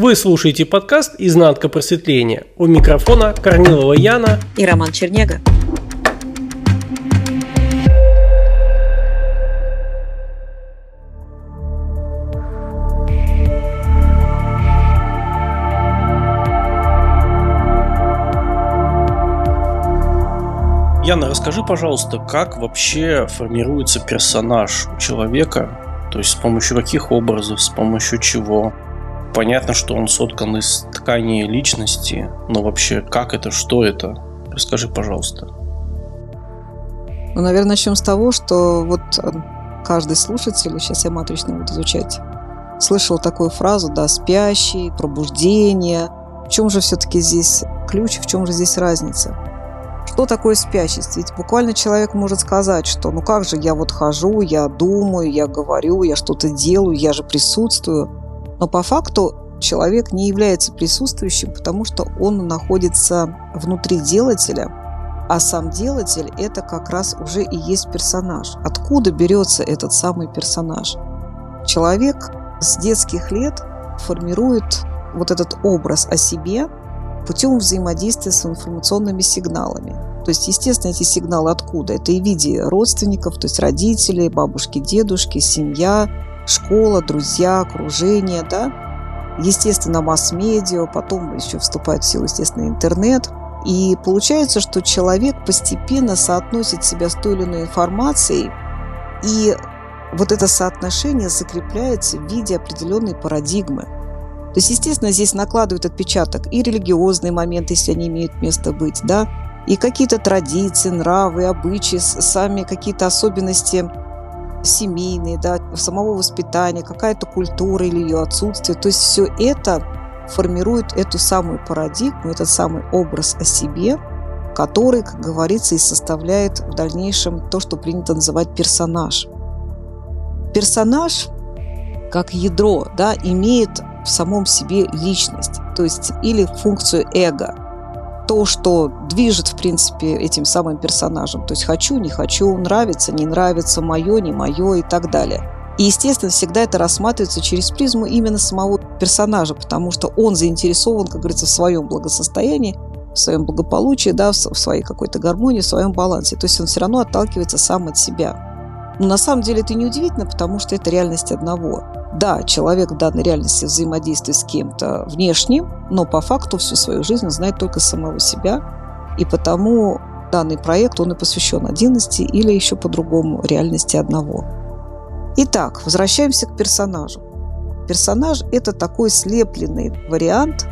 Вы слушаете подкаст «Изнанка просветления». У микрофона Корнилова Яна и Роман Чернега. Яна, расскажи, пожалуйста, как вообще формируется персонаж у человека? То есть с помощью каких образов, с помощью чего? Понятно, что он соткан из ткани личности, но вообще как это, что это? Расскажи, пожалуйста. Ну, наверное, начнем с того, что вот э, каждый слушатель, сейчас я матрично буду изучать, слышал такую фразу, да, спящий, пробуждение. В чем же все-таки здесь ключ, в чем же здесь разница? Что такое спящесть? Ведь буквально человек может сказать, что ну как же я вот хожу, я думаю, я говорю, я что-то делаю, я же присутствую. Но по факту человек не является присутствующим, потому что он находится внутри делателя, а сам делатель – это как раз уже и есть персонаж. Откуда берется этот самый персонаж? Человек с детских лет формирует вот этот образ о себе путем взаимодействия с информационными сигналами. То есть, естественно, эти сигналы откуда? Это и в виде родственников, то есть родителей, бабушки, дедушки, семья, школа, друзья, окружение, да? Естественно, масс-медиа, потом еще вступает в силу, естественно, интернет. И получается, что человек постепенно соотносит себя с той или иной информацией, и вот это соотношение закрепляется в виде определенной парадигмы. То есть, естественно, здесь накладывают отпечаток и религиозные моменты, если они имеют место быть, да, и какие-то традиции, нравы, обычаи, сами какие-то особенности семейные, да, самого воспитания, какая-то культура или ее отсутствие. То есть все это формирует эту самую парадигму, этот самый образ о себе, который, как говорится, и составляет в дальнейшем то, что принято называть персонаж. Персонаж, как ядро, да, имеет в самом себе личность, то есть или функцию эго – то, что движет, в принципе, этим самым персонажем. То есть хочу, не хочу, нравится, не нравится, мое, не мое и так далее. И, естественно, всегда это рассматривается через призму именно самого персонажа, потому что он заинтересован, как говорится, в своем благосостоянии, в своем благополучии, да, в своей какой-то гармонии, в своем балансе. То есть он все равно отталкивается сам от себя. Но на самом деле это не удивительно, потому что это реальность одного. Да, человек в данной реальности взаимодействует с кем-то внешним, но по факту всю свою жизнь он знает только самого себя, и потому данный проект, он и посвящен отдельности или еще по-другому реальности одного. Итак, возвращаемся к персонажу. Персонаж – это такой слепленный вариант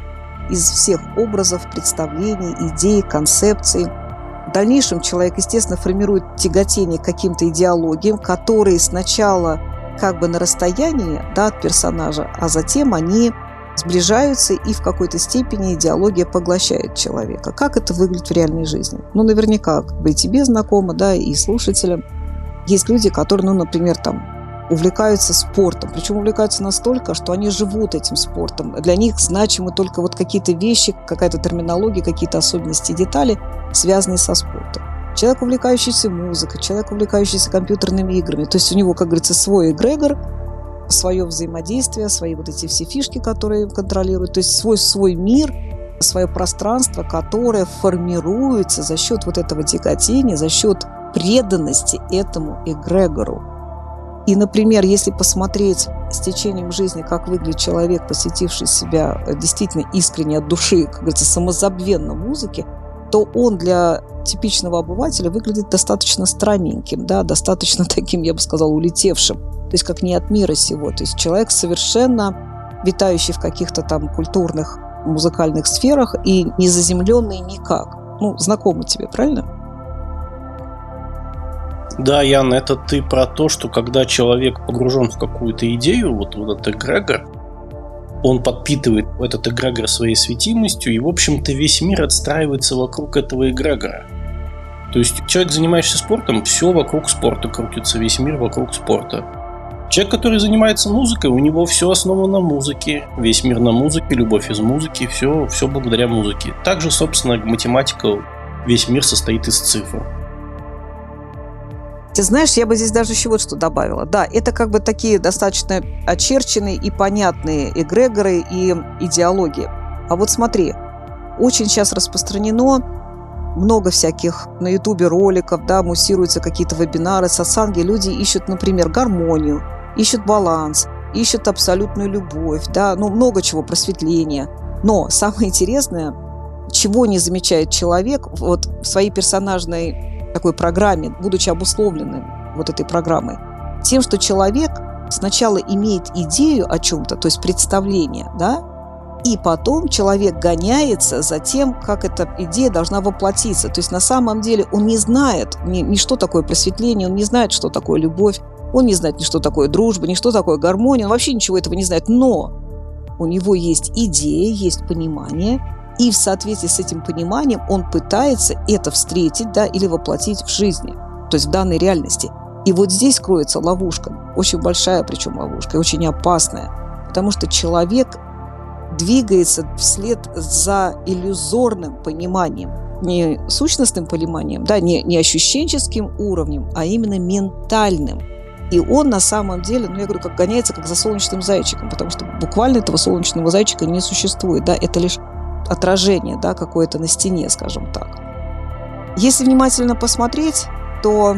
из всех образов, представлений, идей, концепций. В дальнейшем человек, естественно, формирует тяготение к каким-то идеологиям, которые сначала как бы на расстоянии да, от персонажа, а затем они сближаются и в какой-то степени идеология поглощает человека. Как это выглядит в реальной жизни? Ну, наверняка, как бы и тебе знакомо, да, и слушателям. Есть люди, которые, ну, например, там, увлекаются спортом. Причем увлекаются настолько, что они живут этим спортом. Для них значимы только вот какие-то вещи, какая-то терминология, какие-то особенности, детали, связанные со спортом. Человек, увлекающийся музыкой, человек, увлекающийся компьютерными играми. То есть у него, как говорится, свой эгрегор, свое взаимодействие, свои вот эти все фишки, которые контролируют, то есть свой свой мир, свое пространство, которое формируется за счет вот этого тяготения, за счет преданности этому эгрегору. И, например, если посмотреть с течением жизни, как выглядит человек, посвятивший себя действительно искренне от души, как говорится, самозабвенно музыке, то он для типичного обывателя выглядит достаточно странненьким, да, достаточно таким, я бы сказала, улетевшим. То есть как не от мира сего. То есть человек совершенно витающий в каких-то там культурных, музыкальных сферах и не заземленный никак. Ну, знакомо тебе, правильно? Да, Ян, это ты про то, что когда человек погружен в какую-то идею, вот, вот этот эгрегор, он подпитывает этот эгрегор своей светимостью, и, в общем-то, весь мир отстраивается вокруг этого эгрегора. То есть человек, занимающийся спортом, все вокруг спорта крутится, весь мир вокруг спорта. Человек, который занимается музыкой, у него все основано на музыке, весь мир на музыке, любовь из музыки, все, все благодаря музыке. Также, собственно, математика, весь мир состоит из цифр. Ты знаешь, я бы здесь даже еще вот что добавила. Да, это как бы такие достаточно очерченные и понятные эгрегоры и идеологии. А вот смотри, очень сейчас распространено много всяких на ютубе роликов, да, муссируются какие-то вебинары, сатсанги. Люди ищут, например, гармонию, ищут баланс, ищут абсолютную любовь, да, ну, много чего, просветления. Но самое интересное, чего не замечает человек вот в своей персонажной такой программе, будучи обусловленным вот этой программой, тем, что человек сначала имеет идею о чем-то, то есть представление, да, и потом человек гоняется за тем, как эта идея должна воплотиться. То есть на самом деле он не знает ни, ни что такое просветление, он не знает, что такое любовь, он не знает ни что такое дружба, ни что такое гармония, он вообще ничего этого не знает. Но у него есть идея, есть понимание, и в соответствии с этим пониманием он пытается это встретить да, или воплотить в жизни, то есть в данной реальности. И вот здесь кроется ловушка, очень большая причем ловушка, и очень опасная, потому что человек двигается вслед за иллюзорным пониманием, не сущностным пониманием, да, не, не ощущенческим уровнем, а именно ментальным. И он на самом деле, ну я говорю, как гоняется, как за солнечным зайчиком, потому что буквально этого солнечного зайчика не существует, да, это лишь отражение да, какое-то на стене, скажем так. Если внимательно посмотреть, то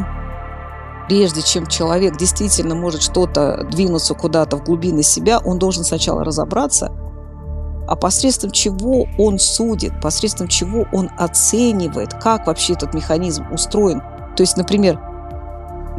прежде чем человек действительно может что-то двинуться куда-то в глубины себя, он должен сначала разобраться, а посредством чего он судит, посредством чего он оценивает, как вообще этот механизм устроен. То есть, например,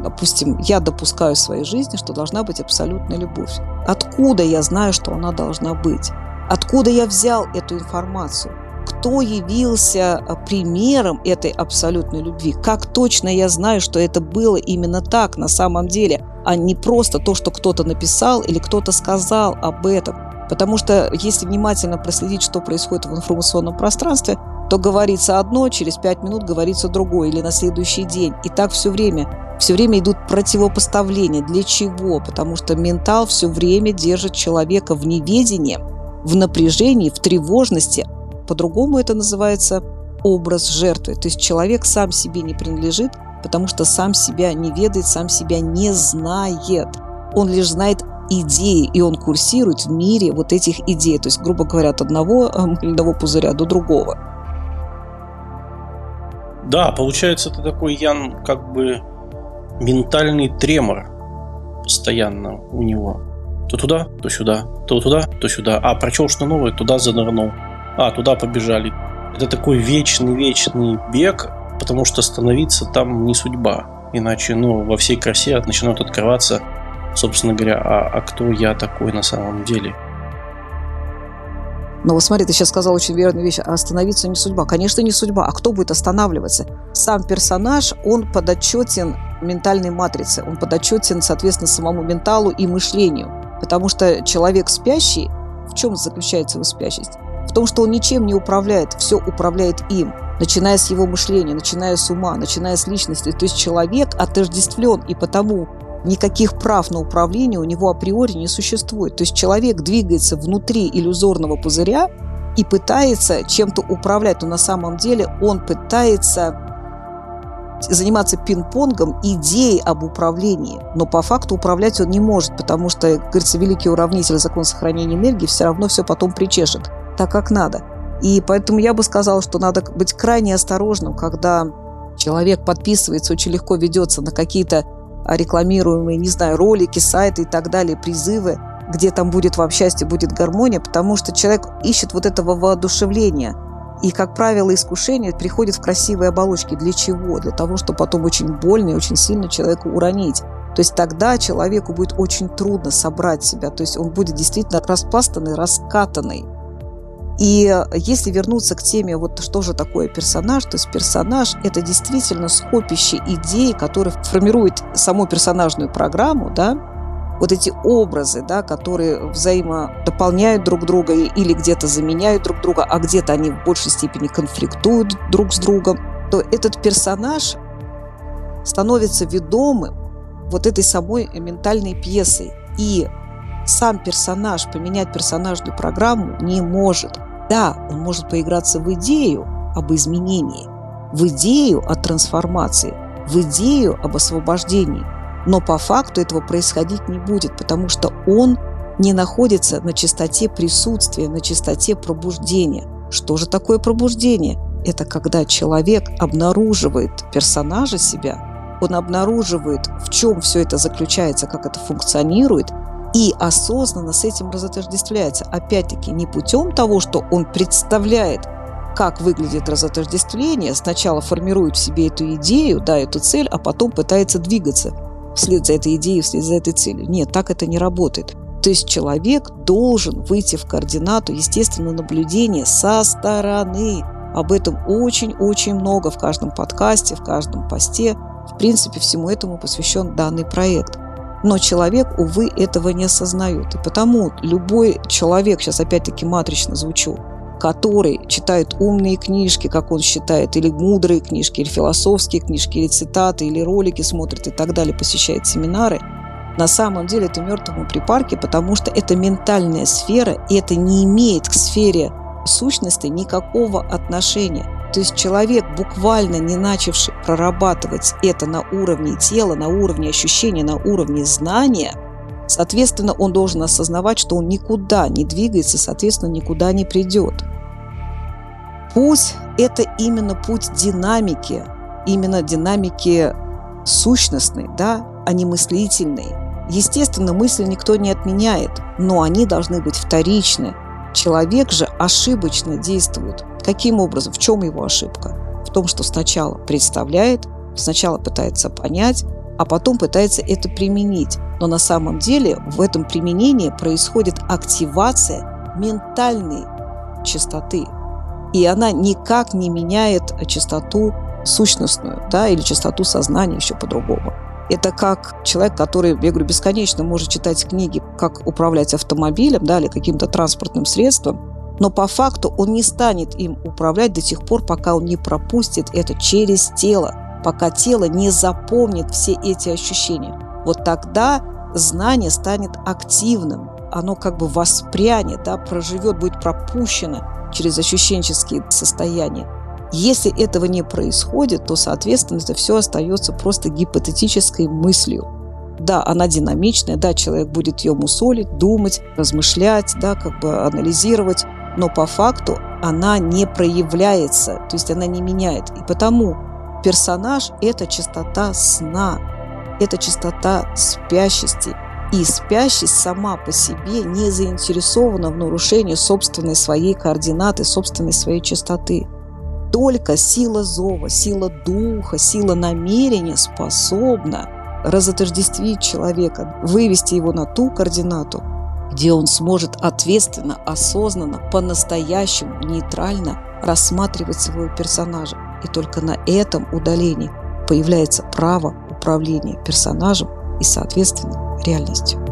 допустим, я допускаю в своей жизни, что должна быть абсолютная любовь. Откуда я знаю, что она должна быть? Откуда я взял эту информацию? Кто явился а, примером этой абсолютной любви? Как точно я знаю, что это было именно так на самом деле, а не просто то, что кто-то написал или кто-то сказал об этом? Потому что если внимательно проследить, что происходит в информационном пространстве, то говорится одно, через пять минут говорится другое или на следующий день. И так все время. Все время идут противопоставления. Для чего? Потому что ментал все время держит человека в неведении – в напряжении, в тревожности. По-другому это называется образ жертвы. То есть человек сам себе не принадлежит, потому что сам себя не ведает, сам себя не знает. Он лишь знает идеи, и он курсирует в мире вот этих идей. То есть, грубо говоря, от одного мыльного э, пузыря до другого. Да, получается, это такой, Ян, как бы ментальный тремор постоянно у него. То туда, то сюда, то туда, то сюда. А, прочел что новое, туда занырнул. А, туда побежали. Это такой вечный-вечный бег, потому что становиться там не судьба. Иначе, ну, во всей красе начинают открываться, собственно говоря, а, а кто я такой на самом деле. Но вот смотри, ты сейчас сказал очень верную вещь. А остановиться не судьба. Конечно, не судьба. А кто будет останавливаться? Сам персонаж, он подотчетен ментальной матрице. Он подотчетен, соответственно, самому менталу и мышлению. Потому что человек спящий, в чем заключается его спящесть? В том, что он ничем не управляет, все управляет им, начиная с его мышления, начиная с ума, начиная с личности. То есть человек отождествлен, и потому никаких прав на управление у него априори не существует. То есть человек двигается внутри иллюзорного пузыря и пытается чем-то управлять, но на самом деле он пытается заниматься пинг-понгом идеи об управлении, но по факту управлять он не может, потому что, говорится, великий уравнитель закон сохранения энергии все равно все потом причешет, так как надо. И поэтому я бы сказала, что надо быть крайне осторожным, когда человек подписывается, очень легко ведется на какие-то рекламируемые, не знаю, ролики, сайты и так далее, призывы, где там будет вам счастье, будет гармония, потому что человек ищет вот этого воодушевления – и, как правило, искушение приходит в красивые оболочки. Для чего? Для того, чтобы потом очень больно и очень сильно человека уронить. То есть тогда человеку будет очень трудно собрать себя. То есть он будет действительно распластанный, раскатанный. И если вернуться к теме, вот что же такое персонаж, то есть персонаж – это действительно скопище идей, которые формирует саму персонажную программу, да, вот эти образы, да, которые взаимодополняют друг друга или где-то заменяют друг друга, а где-то они в большей степени конфликтуют друг с другом, то этот персонаж становится ведомым вот этой самой ментальной пьесой. И сам персонаж поменять персонажную программу не может. Да, он может поиграться в идею об изменении, в идею о трансформации, в идею об освобождении. Но по факту этого происходить не будет, потому что он не находится на частоте присутствия, на частоте пробуждения. Что же такое пробуждение? Это когда человек обнаруживает персонажа себя, он обнаруживает, в чем все это заключается, как это функционирует, и осознанно с этим разотождествляется. Опять-таки, не путем того, что он представляет, как выглядит разотождествление, сначала формирует в себе эту идею, да, эту цель, а потом пытается двигаться вслед за этой идеей, вслед за этой целью. Нет, так это не работает. То есть человек должен выйти в координату естественного наблюдения со стороны. Об этом очень-очень много в каждом подкасте, в каждом посте. В принципе, всему этому посвящен данный проект. Но человек, увы, этого не осознает. И потому любой человек, сейчас опять-таки матрично звучу, который читает умные книжки, как он считает, или мудрые книжки, или философские книжки, или цитаты, или ролики смотрит и так далее, посещает семинары, на самом деле это мертвому припарке, потому что это ментальная сфера, и это не имеет к сфере сущности никакого отношения. То есть человек, буквально не начавший прорабатывать это на уровне тела, на уровне ощущения, на уровне знания, соответственно, он должен осознавать, что он никуда не двигается, соответственно, никуда не придет. Путь – это именно путь динамики, именно динамики сущностной, да, а не мыслительной. Естественно, мысли никто не отменяет, но они должны быть вторичны. Человек же ошибочно действует. Каким образом? В чем его ошибка? В том, что сначала представляет, сначала пытается понять, а потом пытается это применить. Но на самом деле в этом применении происходит активация ментальной частоты. И она никак не меняет частоту сущностную, да, или частоту сознания еще по-другому. Это как человек, который, я говорю, бесконечно может читать книги, как управлять автомобилем да, или каким-то транспортным средством, но по факту он не станет им управлять до тех пор, пока он не пропустит это через тело, пока тело не запомнит все эти ощущения. Вот тогда знание станет активным, оно как бы воспрянет, да, проживет, будет пропущено через ощущенческие состояния. Если этого не происходит, то, соответственно, это все остается просто гипотетической мыслью. Да, она динамичная, да, человек будет ее мусолить, думать, размышлять, да, как бы анализировать, но по факту она не проявляется, то есть она не меняет. И потому персонаж – это частота сна, это частота спящести. И спящесть сама по себе не заинтересована в нарушении собственной своей координаты, собственной своей частоты – только сила зова, сила духа, сила намерения способна разотождествить человека, вывести его на ту координату, где он сможет ответственно, осознанно, по-настоящему, нейтрально рассматривать своего персонажа. И только на этом удалении появляется право управления персонажем и, соответственно, реальностью.